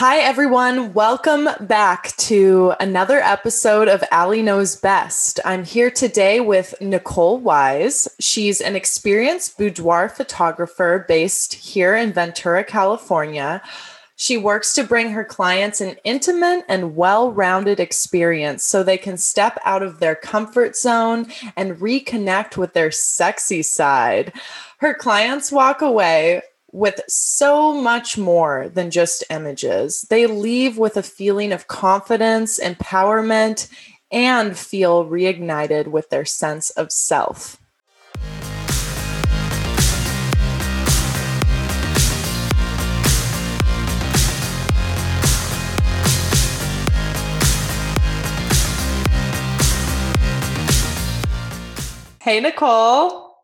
Hi, everyone. Welcome back to another episode of Allie Knows Best. I'm here today with Nicole Wise. She's an experienced boudoir photographer based here in Ventura, California. She works to bring her clients an intimate and well rounded experience so they can step out of their comfort zone and reconnect with their sexy side. Her clients walk away with so much more than just images. They leave with a feeling of confidence, empowerment, and feel reignited with their sense of self. Hey, Nicole.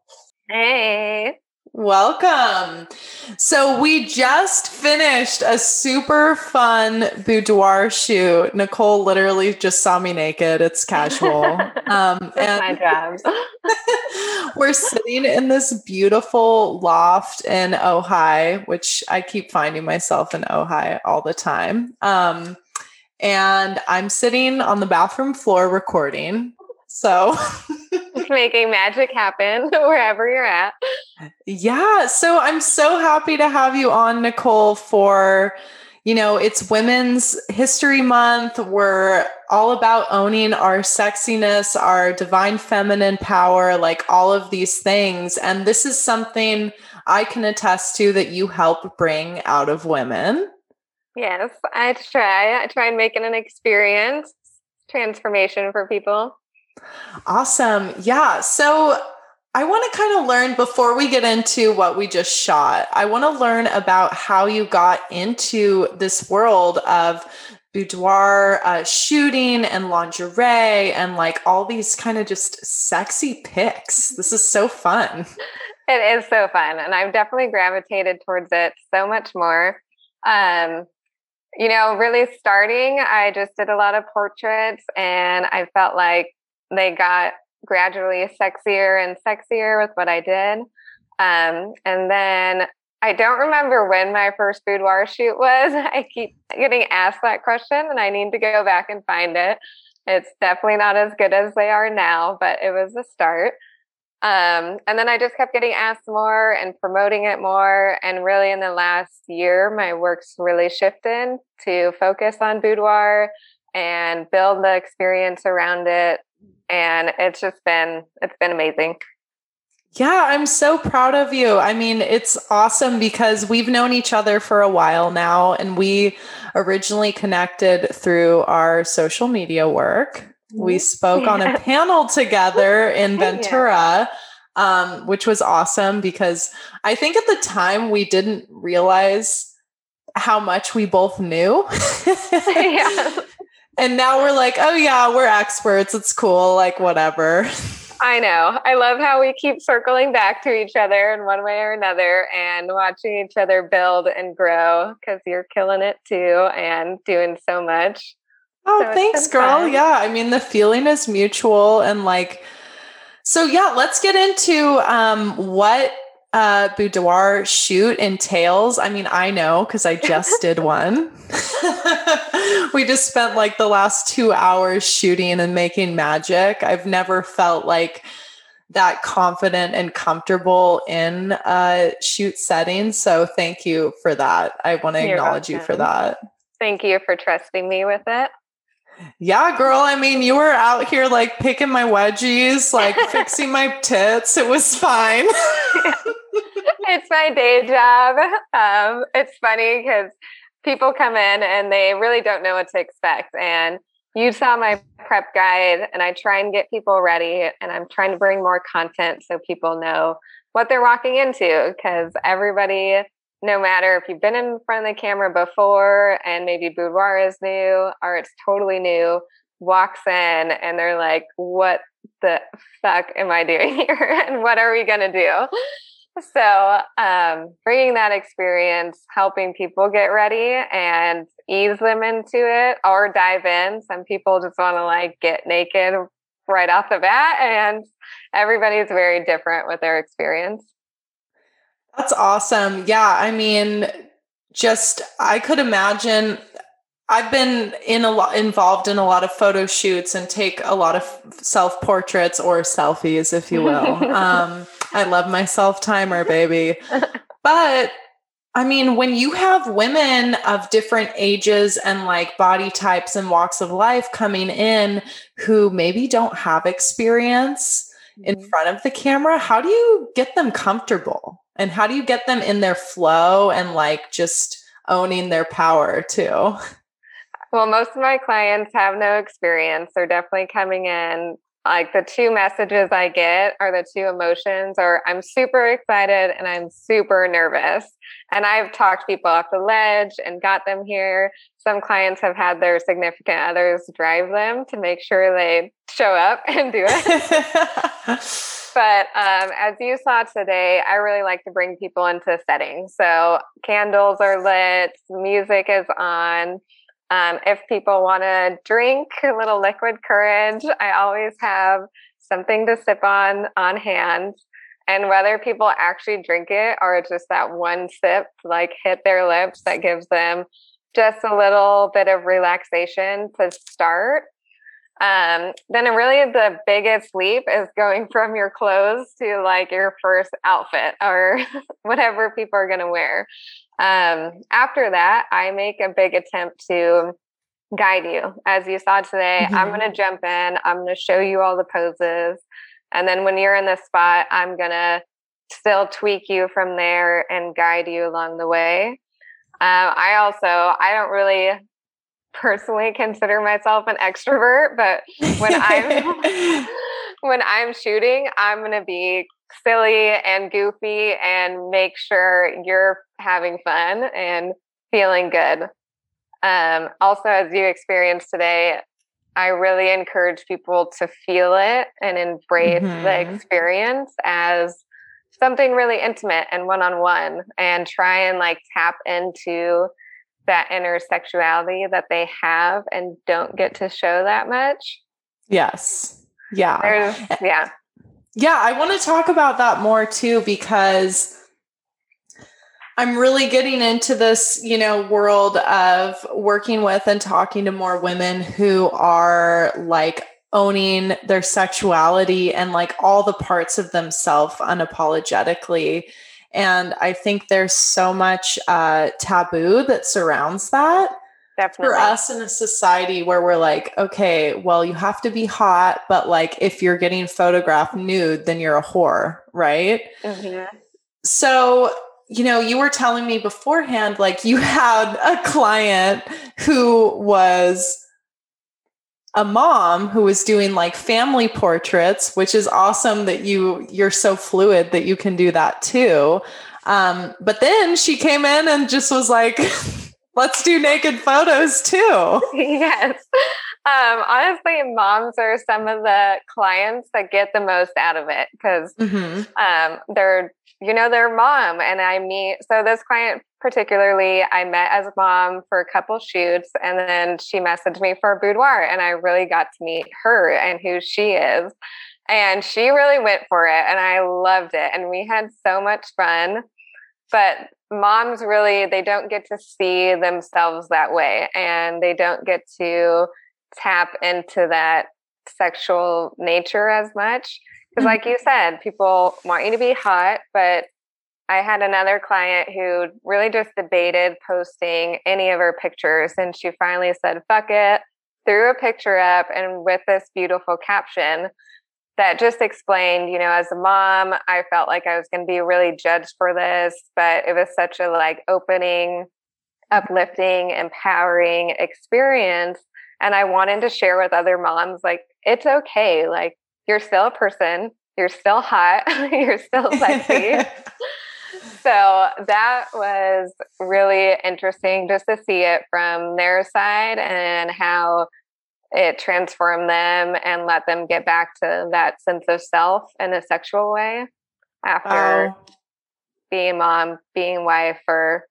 Hey. Welcome. So, we just finished a super fun boudoir shoot. Nicole literally just saw me naked. It's casual. Um, and we're sitting in this beautiful loft in Ojai, which I keep finding myself in Ojai all the time. Um, and I'm sitting on the bathroom floor recording. So, making magic happen wherever you're at. Yeah. So I'm so happy to have you on, Nicole, for, you know, it's Women's History Month. We're all about owning our sexiness, our divine feminine power, like all of these things. And this is something I can attest to that you help bring out of women. Yes, I try. I try and make it an experience, transformation for people. Awesome. Yeah. So I want to kind of learn before we get into what we just shot. I want to learn about how you got into this world of boudoir uh, shooting and lingerie and like all these kind of just sexy pics. This is so fun. It is so fun. And I've definitely gravitated towards it so much more. Um, you know, really starting, I just did a lot of portraits and I felt like they got gradually sexier and sexier with what I did. Um, and then I don't remember when my first boudoir shoot was. I keep getting asked that question and I need to go back and find it. It's definitely not as good as they are now, but it was a start. Um, and then I just kept getting asked more and promoting it more. And really, in the last year, my work's really shifted to focus on boudoir and build the experience around it and it's just been it's been amazing. Yeah, I'm so proud of you. I mean, it's awesome because we've known each other for a while now and we originally connected through our social media work. We spoke yeah. on a panel together in Ventura. Yeah. Um, which was awesome because I think at the time we didn't realize how much we both knew. yeah. And now we're like, oh yeah, we're experts. It's cool. Like whatever. I know. I love how we keep circling back to each other in one way or another and watching each other build and grow because you're killing it too and doing so much. Oh, so thanks, girl. Fun. Yeah. I mean, the feeling is mutual and like, so yeah, let's get into um, what uh, boudoir shoot entails? I mean, I know because I just did one. we just spent like the last two hours shooting and making magic. I've never felt like that confident and comfortable in a shoot setting. So thank you for that. I want to acknowledge welcome. you for that. Thank you for trusting me with it. Yeah, girl. I mean, you were out here like picking my wedgies, like fixing my tits. It was fine. It's my day job. Um, it's funny because people come in and they really don't know what to expect. And you saw my prep guide, and I try and get people ready, and I'm trying to bring more content so people know what they're walking into because everybody no matter if you've been in front of the camera before and maybe boudoir is new or it's totally new, walks in and they're like, what the fuck am I doing here? and what are we going to do? So, um, bringing that experience, helping people get ready and ease them into it or dive in. Some people just want to like get naked right off the bat, and everybody's very different with their experience. That's awesome. Yeah. I mean, just I could imagine I've been in a lot involved in a lot of photo shoots and take a lot of self portraits or selfies, if you will. um, I love my self timer, baby. But I mean, when you have women of different ages and like body types and walks of life coming in who maybe don't have experience mm-hmm. in front of the camera, how do you get them comfortable? And how do you get them in their flow and like just owning their power too? Well, most of my clients have no experience. They're definitely coming in like the two messages I get are the two emotions or I'm super excited and I'm super nervous. And I've talked people off the ledge and got them here. Some clients have had their significant others drive them to make sure they show up and do it. but um, as you saw today, I really like to bring people into settings. So candles are lit, music is on. Um, if people want to drink a little liquid courage, I always have something to sip on on hand. And whether people actually drink it or just that one sip, like hit their lips, that gives them just a little bit of relaxation to start. Um, then really the biggest leap is going from your clothes to like your first outfit or whatever people are going to wear. Um, after that, I make a big attempt to guide you. As you saw today, mm-hmm. I'm going to jump in, I'm going to show you all the poses. And then when you're in the spot, I'm going to still tweak you from there and guide you along the way. Um, I also, I don't really personally consider myself an extrovert, but when I'm when I'm shooting, I'm going to be silly and goofy and make sure you're having fun and feeling good. Um, also, as you experienced today, I really encourage people to feel it and embrace mm-hmm. the experience as something really intimate and one on one and try and like tap into that inner sexuality that they have and don't get to show that much. Yes. Yeah. There's, yeah. Yeah, I want to talk about that more too because I'm really getting into this, you know, world of working with and talking to more women who are like owning their sexuality and like all the parts of themselves unapologetically. And I think there's so much uh, taboo that surrounds that. Definitely. For us in a society where we're like, okay, well, you have to be hot, but like if you're getting photographed nude, then you're a whore, right? Mm-hmm. So, you know, you were telling me beforehand, like you had a client who was a mom who was doing like family portraits, which is awesome that you you're so fluid that you can do that too. Um, but then she came in and just was like, Let's do naked photos too. yes. Um, honestly, moms are some of the clients that get the most out of it because mm-hmm. um, they're, you know, their mom. And I meet, so this client particularly, I met as mom for a couple shoots and then she messaged me for a boudoir and I really got to meet her and who she is. And she really went for it and I loved it. And we had so much fun. But moms really they don't get to see themselves that way and they don't get to tap into that sexual nature as much because like you said people want you to be hot but i had another client who really just debated posting any of her pictures and she finally said fuck it threw a picture up and with this beautiful caption that just explained, you know, as a mom, I felt like I was going to be really judged for this, but it was such a like opening, uplifting, empowering experience. And I wanted to share with other moms, like, it's okay. Like, you're still a person, you're still hot, you're still sexy. so that was really interesting just to see it from their side and how it transformed them and let them get back to that sense of self in a sexual way after being mom, being wife, or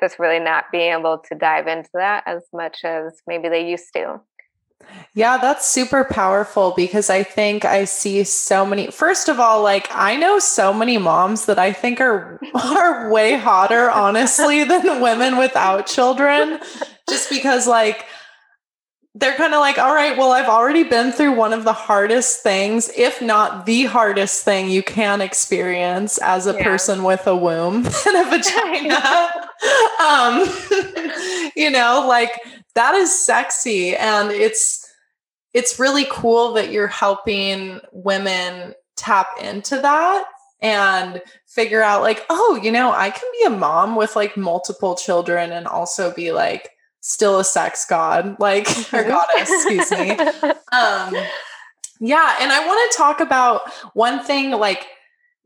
just really not being able to dive into that as much as maybe they used to. Yeah, that's super powerful because I think I see so many first of all, like I know so many moms that I think are are way hotter, honestly, than women without children. Just because like they're kind of like, all right, well, I've already been through one of the hardest things, if not the hardest thing you can experience as a yeah. person with a womb and a vagina. um, you know, like that is sexy. And it's, it's really cool that you're helping women tap into that and figure out like oh you know i can be a mom with like multiple children and also be like still a sex god like or mm-hmm. goddess excuse me um yeah and i want to talk about one thing like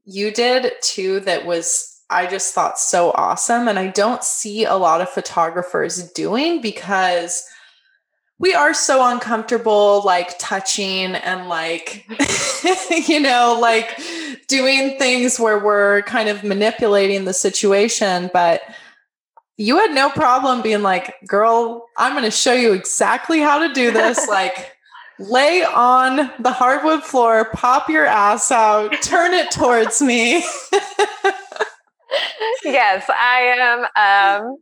you did too that was i just thought so awesome and i don't see a lot of photographers doing because we are so uncomfortable like touching and like you know like doing things where we're kind of manipulating the situation but you had no problem being like girl i'm going to show you exactly how to do this like lay on the hardwood floor pop your ass out turn it towards me yes i am um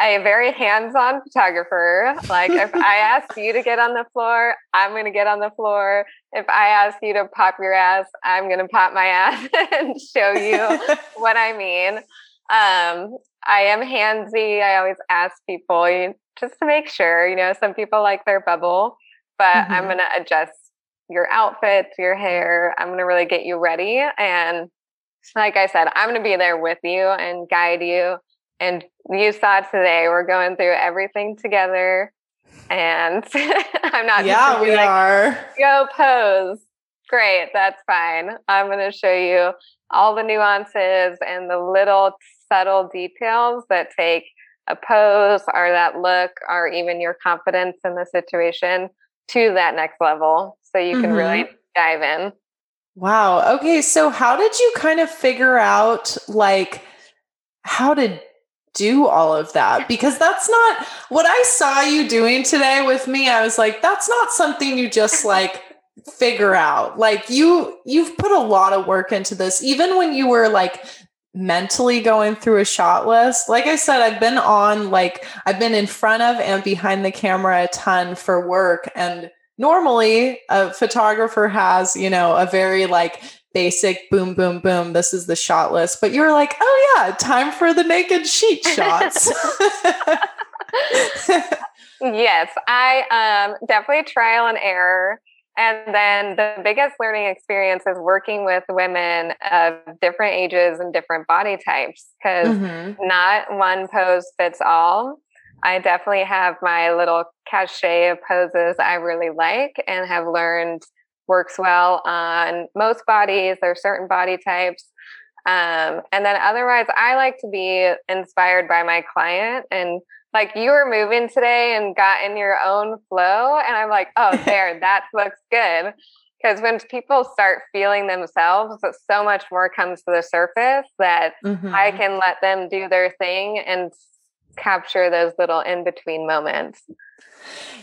a very hands-on photographer. Like if I ask you to get on the floor, I'm going to get on the floor. If I ask you to pop your ass, I'm going to pop my ass and show you what I mean. Um, I am handsy. I always ask people just to make sure, you know, some people like their bubble, but mm-hmm. I'm going to adjust your outfits, your hair. I'm going to really get you ready. And like I said, I'm going to be there with you and guide you. And you saw today we're going through everything together. And i'm not yeah we like, are. Go pose. Great that's fine. I'm going to show you all the nuances and the little subtle details that take a pose or that look or even your confidence in the situation to that next level so you can mm-hmm. really dive in wow okay so how did you kind of figure out like how to do all of that because that's not what I saw you doing today with me. I was like, that's not something you just like figure out. Like you you've put a lot of work into this even when you were like mentally going through a shot list. Like I said, I've been on like I've been in front of and behind the camera a ton for work and normally a photographer has, you know, a very like basic boom, boom, boom. This is the shot list. But you were like, oh, yeah, time for the naked sheet shots. yes, I um, definitely trial and error. And then the biggest learning experience is working with women of different ages and different body types because mm-hmm. not one pose fits all. I definitely have my little cachet of poses I really like and have learned works well on most bodies. There are certain body types. Um, and then otherwise, I like to be inspired by my client. And like you were moving today and got in your own flow. And I'm like, oh, there, that looks good. Because when people start feeling themselves, so much more comes to the surface that mm-hmm. I can let them do their thing and capture those little in between moments.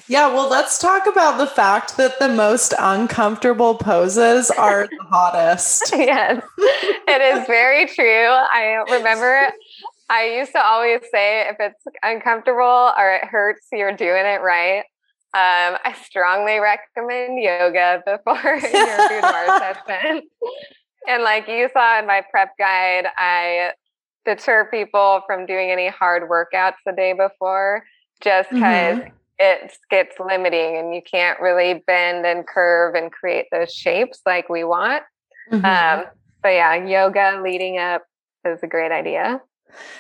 Yeah, well, let's talk about the fact that the most uncomfortable poses are the hottest. yes, it is very true. I remember I used to always say if it's uncomfortable or it hurts, you're doing it right. Um, I strongly recommend yoga before your boudoir session. And like you saw in my prep guide, I deter people from doing any hard workouts the day before just because mm-hmm it gets limiting and you can't really bend and curve and create those shapes like we want. Mm-hmm. Um, but yeah, yoga leading up is a great idea.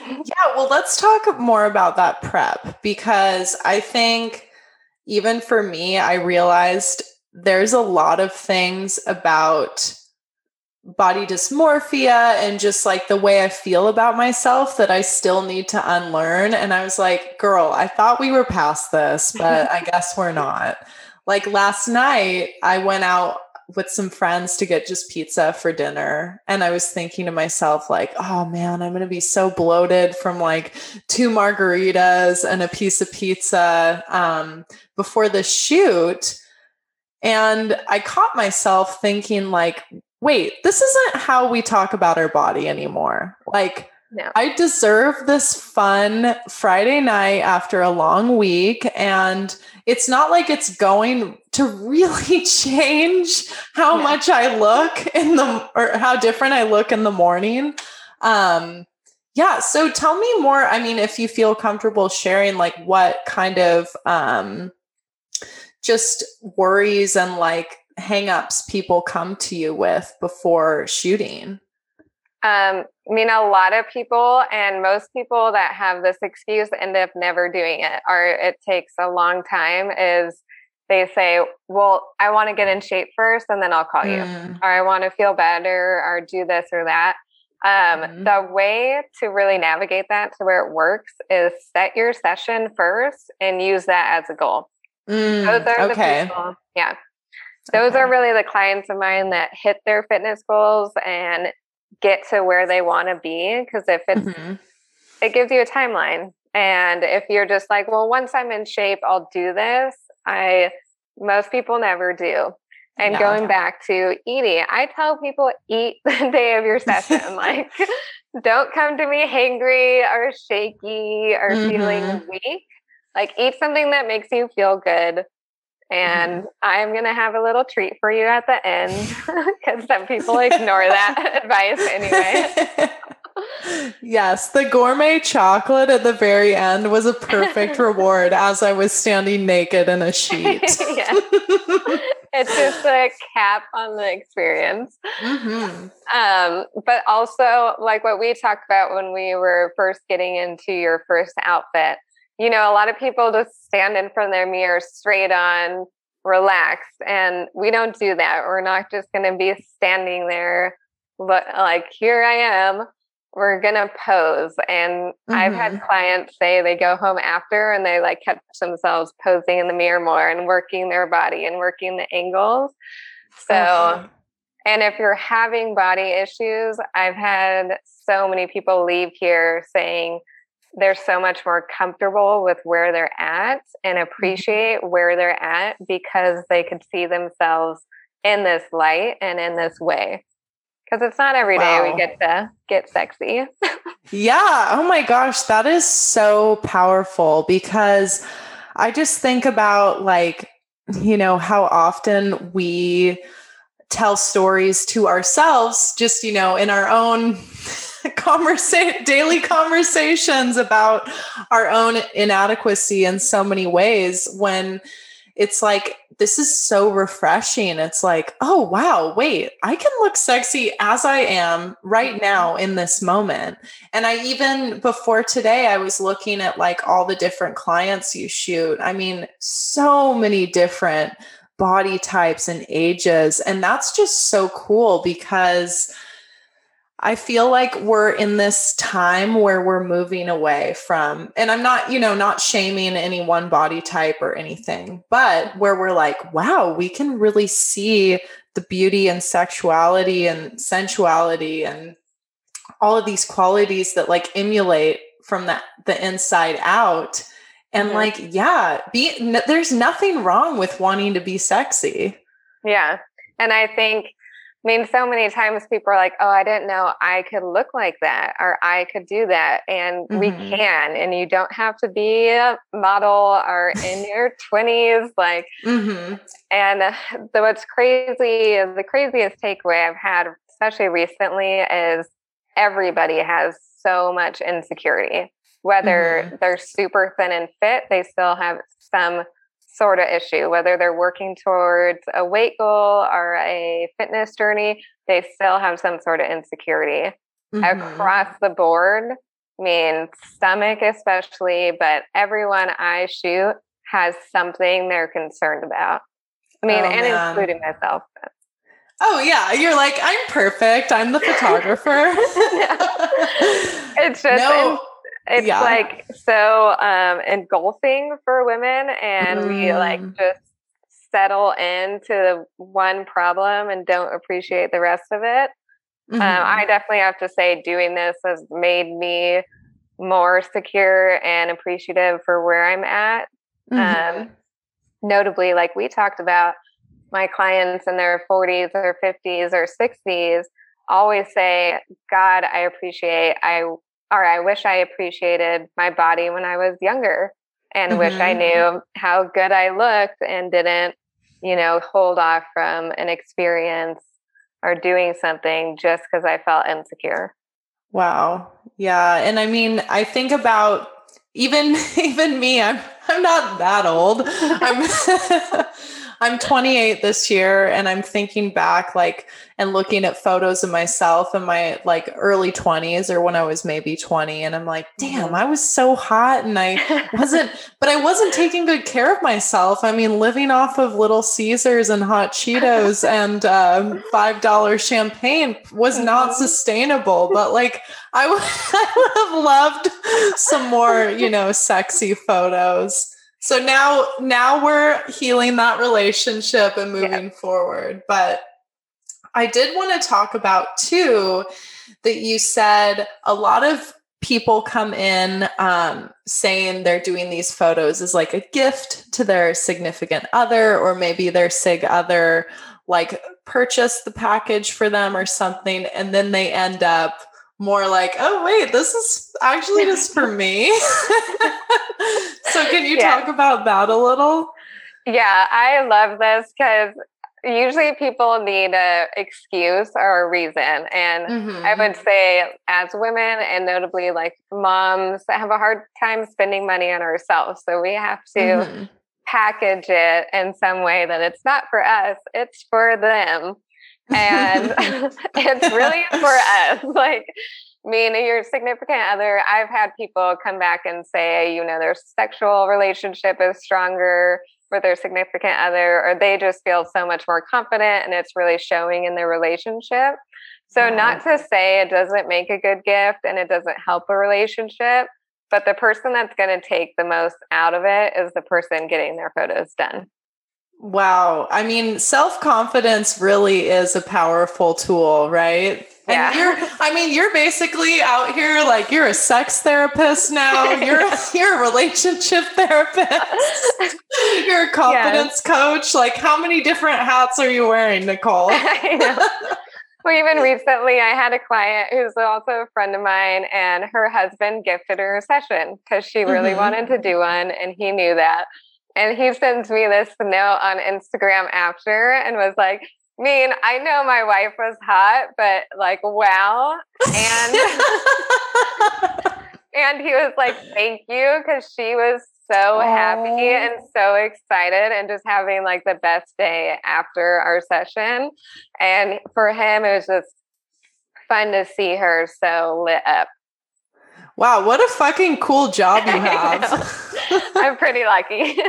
Yeah, well, let's talk more about that prep because I think even for me, I realized there's a lot of things about body dysmorphia and just like the way I feel about myself that I still need to unlearn. And I was like, girl, I thought we were past this, but I guess we're not. Like last night, I went out with some friends to get just pizza for dinner. And I was thinking to myself, like, oh man, I'm going to be so bloated from like two margaritas and a piece of pizza um, before the shoot. And I caught myself thinking, like, wait, this isn't how we talk about our body anymore. Like, no. I deserve this fun Friday night after a long week. And it's not like it's going to really change how much I look in the or how different I look in the morning. Um, yeah. So tell me more. I mean, if you feel comfortable sharing, like what kind of um, just worries and like hangups people come to you with before shooting. Um, I mean, a lot of people and most people that have this excuse end up never doing it, or it takes a long time. Is they say, Well, I want to get in shape first and then I'll call mm. you, or I want to feel better, or do this or that. Um, mm. The way to really navigate that to where it works is set your session first and use that as a goal. Mm, Those are okay. the people. Yeah. Those okay. are really the clients of mine that hit their fitness goals and get to where they want to be because if it's mm-hmm. it gives you a timeline and if you're just like well once i'm in shape i'll do this i most people never do and going back to eating i tell people eat the day of your session like don't come to me hangry or shaky or mm-hmm. feeling weak like eat something that makes you feel good and mm-hmm. I'm going to have a little treat for you at the end because some people ignore that advice anyway. yes, the gourmet chocolate at the very end was a perfect reward as I was standing naked in a sheet. it's just a cap on the experience. Mm-hmm. Um, but also, like what we talked about when we were first getting into your first outfit, you know, a lot of people just stand in front of their mirror straight on, relaxed. And we don't do that. We're not just going to be standing there, but like, here I am. We're going to pose. And mm-hmm. I've had mm-hmm. clients say they go home after and they like catch themselves posing in the mirror more and working their body and working the angles. So, mm-hmm. and if you're having body issues, I've had so many people leave here saying, they're so much more comfortable with where they're at and mm-hmm. appreciate where they're at because they could see themselves in this light and in this way. Because it's not every wow. day we get to get sexy. yeah. Oh my gosh. That is so powerful because I just think about like, you know, how often we tell stories to ourselves, just, you know, in our own conversa- daily conversations about our own inadequacy in so many ways when it's like this is so refreshing. It's like oh wow wait i can look sexy as i am right mm-hmm. now in this moment. And i even before today i was looking at like all the different clients you shoot. I mean so many different body types and ages. And that's just so cool because I feel like we're in this time where we're moving away from, and I'm not, you know, not shaming any one body type or anything, but where we're like, wow, we can really see the beauty and sexuality and sensuality and all of these qualities that like emulate from that the inside out. And mm-hmm. like, yeah, be n- there's nothing wrong with wanting to be sexy. Yeah. And I think I mean, so many times people are like, oh, I didn't know I could look like that or I could do that. And mm-hmm. we can. And you don't have to be a model or in your 20s. Like, mm-hmm. and the, what's crazy, is the craziest takeaway I've had, especially recently, is everybody has so much insecurity. Whether mm-hmm. they're super thin and fit, they still have some sort of issue, whether they're working towards a weight goal or a fitness journey, they still have some sort of insecurity mm-hmm. across the board. I mean, stomach especially, but everyone I shoot has something they're concerned about. I mean, oh, and man. including myself. Oh yeah, you're like I'm perfect. I'm the photographer. it's just no. It's yeah. like so um, engulfing for women, and mm. we like just settle into one problem and don't appreciate the rest of it. Mm-hmm. Um, I definitely have to say, doing this has made me more secure and appreciative for where I'm at. Mm-hmm. Um, notably, like we talked about, my clients in their 40s or 50s or 60s always say, God, I appreciate, I, or I wish I appreciated my body when I was younger and mm-hmm. wish I mm-hmm. knew how good I looked and didn't, you know, hold off from an experience or doing something just because I felt insecure. Wow. Yeah. And I mean, I think about even even me, I'm I'm not that old. I'm I'm 28 this year and I'm thinking back like and looking at photos of myself in my like early 20s or when I was maybe 20 and I'm like, damn, mm-hmm. I was so hot and I wasn't but I wasn't taking good care of myself. I mean, living off of little Caesars and hot Cheetos and um, $5 champagne was not mm-hmm. sustainable, but like I would, I would have loved some more, you know, sexy photos. So now now we're healing that relationship and moving yeah. forward. But I did want to talk about too that you said a lot of people come in um, saying they're doing these photos as like a gift to their significant other or maybe their sig other like purchase the package for them or something and then they end up more like, oh, wait, this is actually just for me. so, can you yeah. talk about that a little? Yeah, I love this because usually people need a excuse or a reason and mm-hmm. i would say as women and notably like moms have a hard time spending money on ourselves so we have to mm-hmm. package it in some way that it's not for us it's for them and it's really for us. Like, I mean, your significant other, I've had people come back and say, you know, their sexual relationship is stronger with their significant other, or they just feel so much more confident and it's really showing in their relationship. So, wow. not to say it doesn't make a good gift and it doesn't help a relationship, but the person that's going to take the most out of it is the person getting their photos done. Wow. I mean, self confidence really is a powerful tool, right? Yeah. And you're, I mean, you're basically out here like you're a sex therapist now. You're you're a relationship therapist. You're a confidence yes. coach. Like, how many different hats are you wearing, Nicole? Well, even recently, I had a client who's also a friend of mine, and her husband gifted her a session because she really mm-hmm. wanted to do one, and he knew that. And he sends me this note on Instagram after and was like, mean, I know my wife was hot, but like, wow. And and he was like, thank you, because she was so happy and so excited and just having like the best day after our session. And for him, it was just fun to see her so lit up. Wow, what a fucking cool job you have. I'm pretty lucky.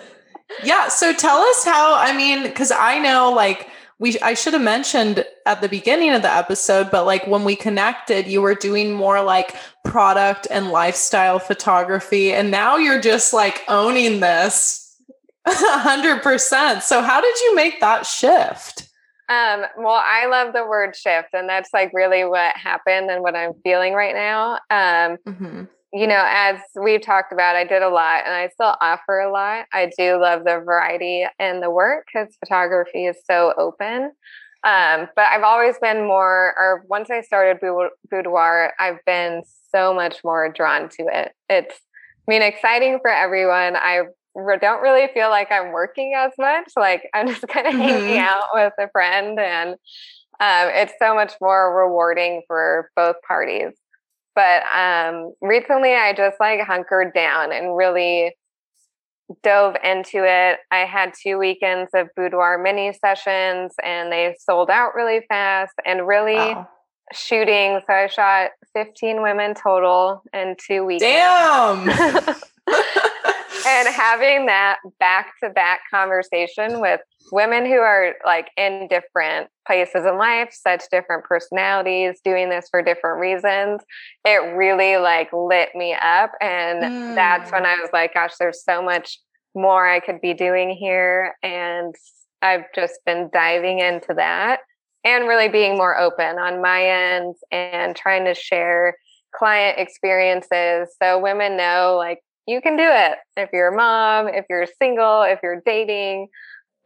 yeah. So tell us how, I mean, because I know like we I should have mentioned at the beginning of the episode, but like when we connected, you were doing more like product and lifestyle photography. And now you're just like owning this hundred percent. So how did you make that shift? Um, well, I love the word shift, and that's like really what happened and what I'm feeling right now. Um, mm-hmm. You know, as we've talked about, I did a lot and I still offer a lot. I do love the variety in the work because photography is so open. Um, but I've always been more, or once I started boudoir, I've been so much more drawn to it. It's, I mean, exciting for everyone. I don't really feel like I'm working as much. Like I'm just kind of mm-hmm. hanging out with a friend, and um, it's so much more rewarding for both parties. But um, recently, I just like hunkered down and really dove into it. I had two weekends of boudoir mini sessions, and they sold out really fast. And really. Wow shooting. So I shot 15 women total in two weeks. Damn. and having that back to back conversation with women who are like in different places in life, such different personalities, doing this for different reasons, it really like lit me up. And mm. that's when mm. I was like, gosh, there's so much more I could be doing here. And I've just been diving into that and really being more open on my end and trying to share client experiences so women know like you can do it if you're a mom, if you're single, if you're dating,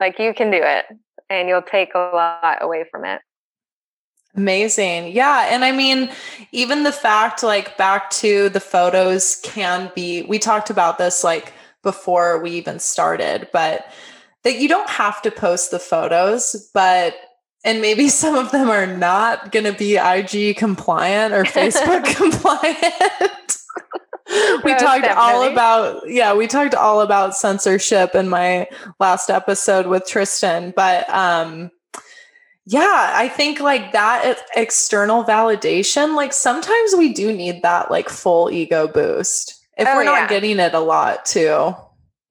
like you can do it and you'll take a lot away from it. Amazing. Yeah. And I mean, even the fact, like, back to the photos can be, we talked about this like before we even started, but that you don't have to post the photos, but and maybe some of them are not going to be IG compliant or Facebook compliant. we talked all about yeah we talked all about censorship in my last episode with tristan but um yeah i think like that external validation like sometimes we do need that like full ego boost if oh, we're not yeah. getting it a lot too.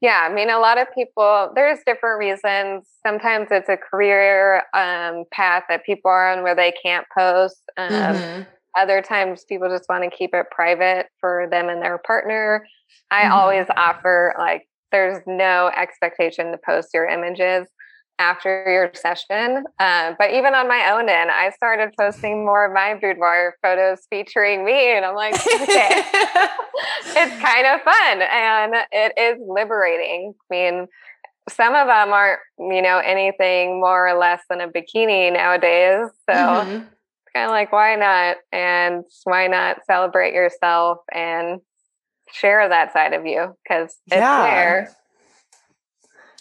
Yeah i mean a lot of people there's different reasons. Sometimes it's a career um, path that people are on where they can't post um, mm-hmm other times people just want to keep it private for them and their partner. I mm-hmm. always offer like there's no expectation to post your images after your session. Uh, but even on my own end, I started posting more of my boudoir photos featuring me. And I'm like, okay, it's kind of fun and it is liberating. I mean, some of them aren't, you know, anything more or less than a bikini nowadays. So mm-hmm kind of like, why not? And why not celebrate yourself and share that side of you? Because it's yeah. there.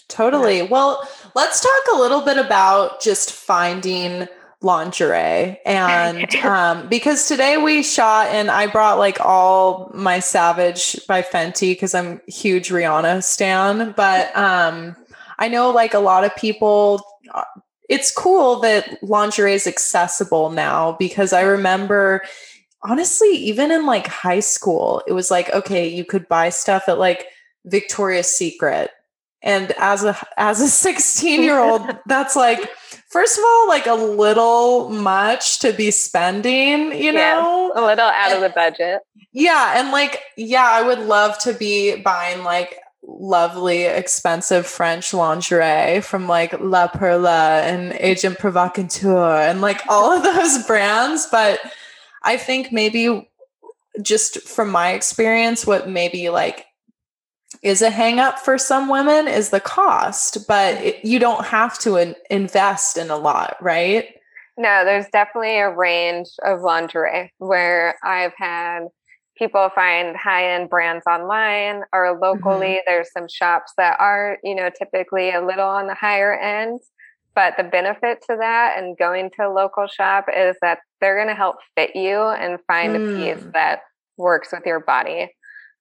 Totally. Well, let's talk a little bit about just finding lingerie and um because today we shot and I brought like all my Savage by Fenty because I'm huge Rihanna stan but um I know like a lot of people uh, it's cool that lingerie is accessible now because I remember honestly even in like high school it was like okay you could buy stuff at like Victoria's Secret. And as a as a 16 year old that's like first of all like a little much to be spending you know? a little out and, of the budget. Yeah and like yeah i would love to be buying like lovely, expensive French lingerie from like La Perla and Agent Provocateur and like all of those brands. But I think maybe just from my experience, what maybe like is a hang up for some women is the cost, but mm-hmm. it, you don't have to in- invest in a lot, right? No, there's definitely a range of lingerie where I've had people find high-end brands online or locally mm-hmm. there's some shops that are you know typically a little on the higher end but the benefit to that and going to a local shop is that they're going to help fit you and find mm. a piece mm. that works with your body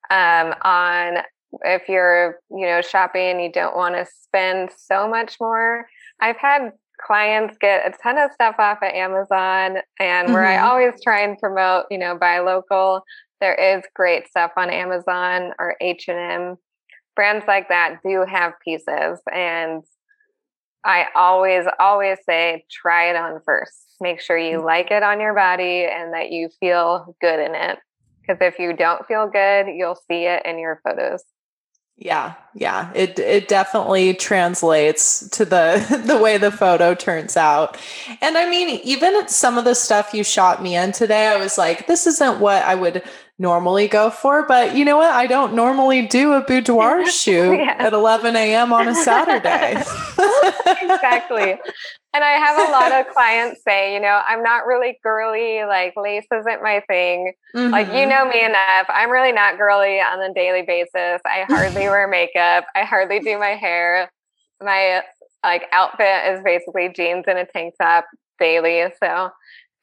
um, on if you're you know shopping and you don't want to spend so much more i've had clients get a ton of stuff off of amazon and mm-hmm. where i mm-hmm. always try and promote you know buy local there is great stuff on Amazon or H&M. Brands like that do have pieces and I always always say try it on first. Make sure you mm. like it on your body and that you feel good in it. Because if you don't feel good, you'll see it in your photos. Yeah, yeah. It it definitely translates to the the way the photo turns out. And I mean, even some of the stuff you shot me in today, I was like, this isn't what I would normally go for. But you know what? I don't normally do a boudoir shoot at 11 a.m. on a Saturday. exactly. And I have a lot of clients say, you know, I'm not really girly, like lace isn't my thing. Mm-hmm. Like, you mm-hmm. know me enough. I'm really not girly on a daily basis. I hardly wear makeup, I hardly do my hair. My like outfit is basically jeans and a tank top daily. So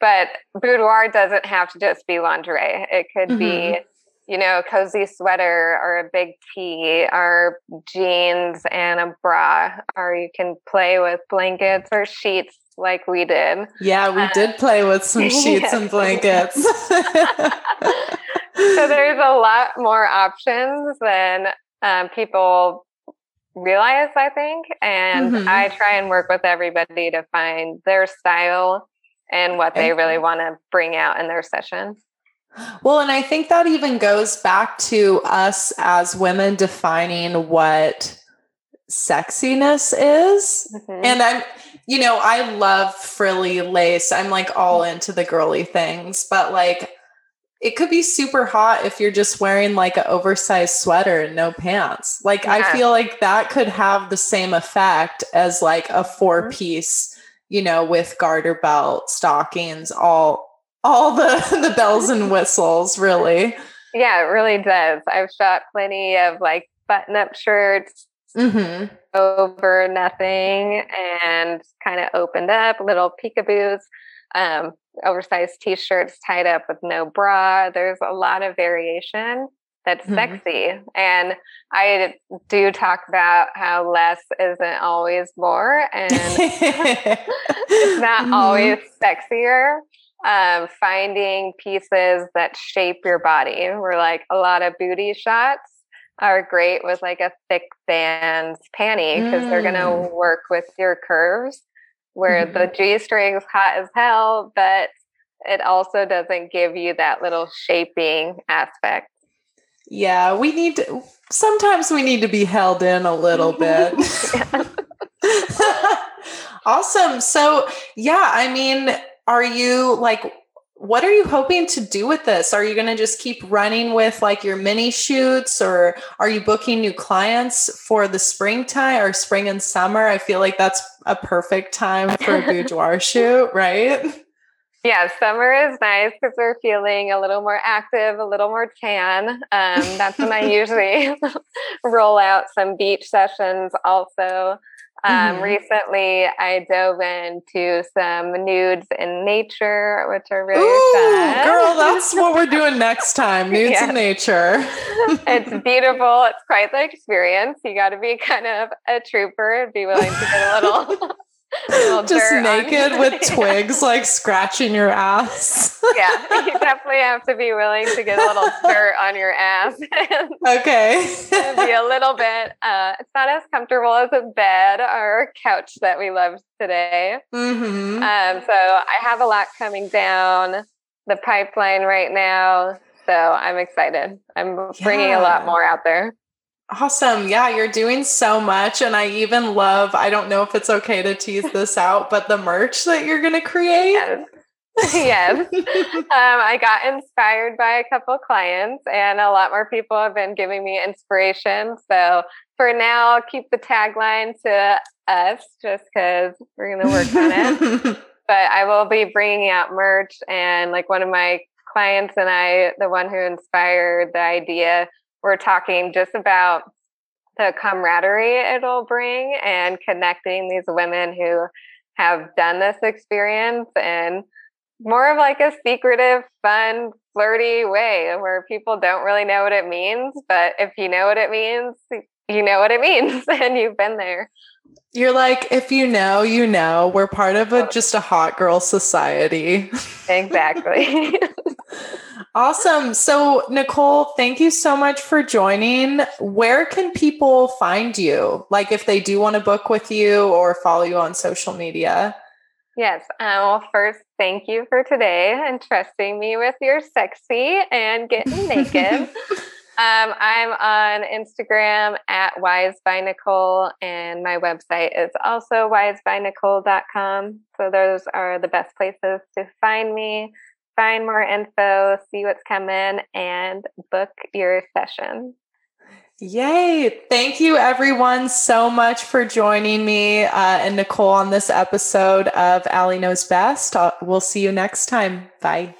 but boudoir doesn't have to just be lingerie. It could mm-hmm. be, you know, a cozy sweater or a big tee or jeans and a bra, or you can play with blankets or sheets like we did. Yeah, we did play with some sheets yes. and blankets. so there's a lot more options than um, people realize, I think. And mm-hmm. I try and work with everybody to find their style and what they really want to bring out in their session. Well, and I think that even goes back to us as women defining what sexiness is. Mm-hmm. And I'm, you know, I love frilly lace. I'm like all into the girly things, but like it could be super hot if you're just wearing like an oversized sweater and no pants. Like yeah. I feel like that could have the same effect as like a four mm-hmm. piece, you know, with garter belt, stockings, all all the the bells and whistles, really. Yeah, it really does. I've shot plenty of like button up shirts mm-hmm. over nothing and kind of opened up little peekaboos. Um, oversized t-shirts tied up with no bra. There's a lot of variation that's mm-hmm. sexy. And I do talk about how less isn't always more and it's not mm-hmm. always sexier. Um, finding pieces that shape your body. We're like a lot of booty shots are great with like a thick band panty because mm. they're going to work with your curves where mm-hmm. the G string's hot as hell, but it also doesn't give you that little shaping aspect. Yeah, we need to, sometimes we need to be held in a little bit. awesome. So, yeah, I mean, are you like what are you hoping to do with this? Are you going to just keep running with like your mini shoots or are you booking new clients for the springtime or spring and summer? I feel like that's a perfect time for a boudoir shoot, right? Yeah, summer is nice because we're feeling a little more active, a little more tan. Um, that's when I usually roll out some beach sessions also. Um, mm-hmm. Recently, I dove into some nudes in nature, which are really Ooh, fun. Girl, that's what we're doing next time nudes in nature. it's beautiful. It's quite the experience. You got to be kind of a trooper and be willing to get a little just naked with twigs like scratching your ass. yeah, you definitely have to be willing to get a little dirt on your ass. okay. be a little bit. Uh, it's not as comfortable as a bed or a couch that we love today. Mm-hmm. Um, so I have a lot coming down the pipeline right now. So I'm excited. I'm bringing yeah. a lot more out there. Awesome. Yeah, you're doing so much. And I even love, I don't know if it's okay to tease this out, but the merch that you're going to create. Yes. yes. um, I got inspired by a couple clients, and a lot more people have been giving me inspiration. So for now, I'll keep the tagline to us just because we're going to work on it. but I will be bringing out merch, and like one of my clients and I, the one who inspired the idea, we're talking just about the camaraderie it'll bring and connecting these women who have done this experience and more of like a secretive, fun, flirty way where people don't really know what it means. But if you know what it means, you know what it means and you've been there. You're like, if you know, you know. We're part of a just a hot girl society. Exactly. awesome. So, Nicole, thank you so much for joining. Where can people find you? Like, if they do want to book with you or follow you on social media? Yes. Um, well, first, thank you for today and trusting me with your sexy and getting naked. Um, I'm on Instagram at Wise by Nicole, and my website is also wisebynicole.com. So those are the best places to find me, find more info, see what's coming, and book your session. Yay. Thank you, everyone, so much for joining me uh, and Nicole on this episode of Allie Knows Best. I'll, we'll see you next time. Bye.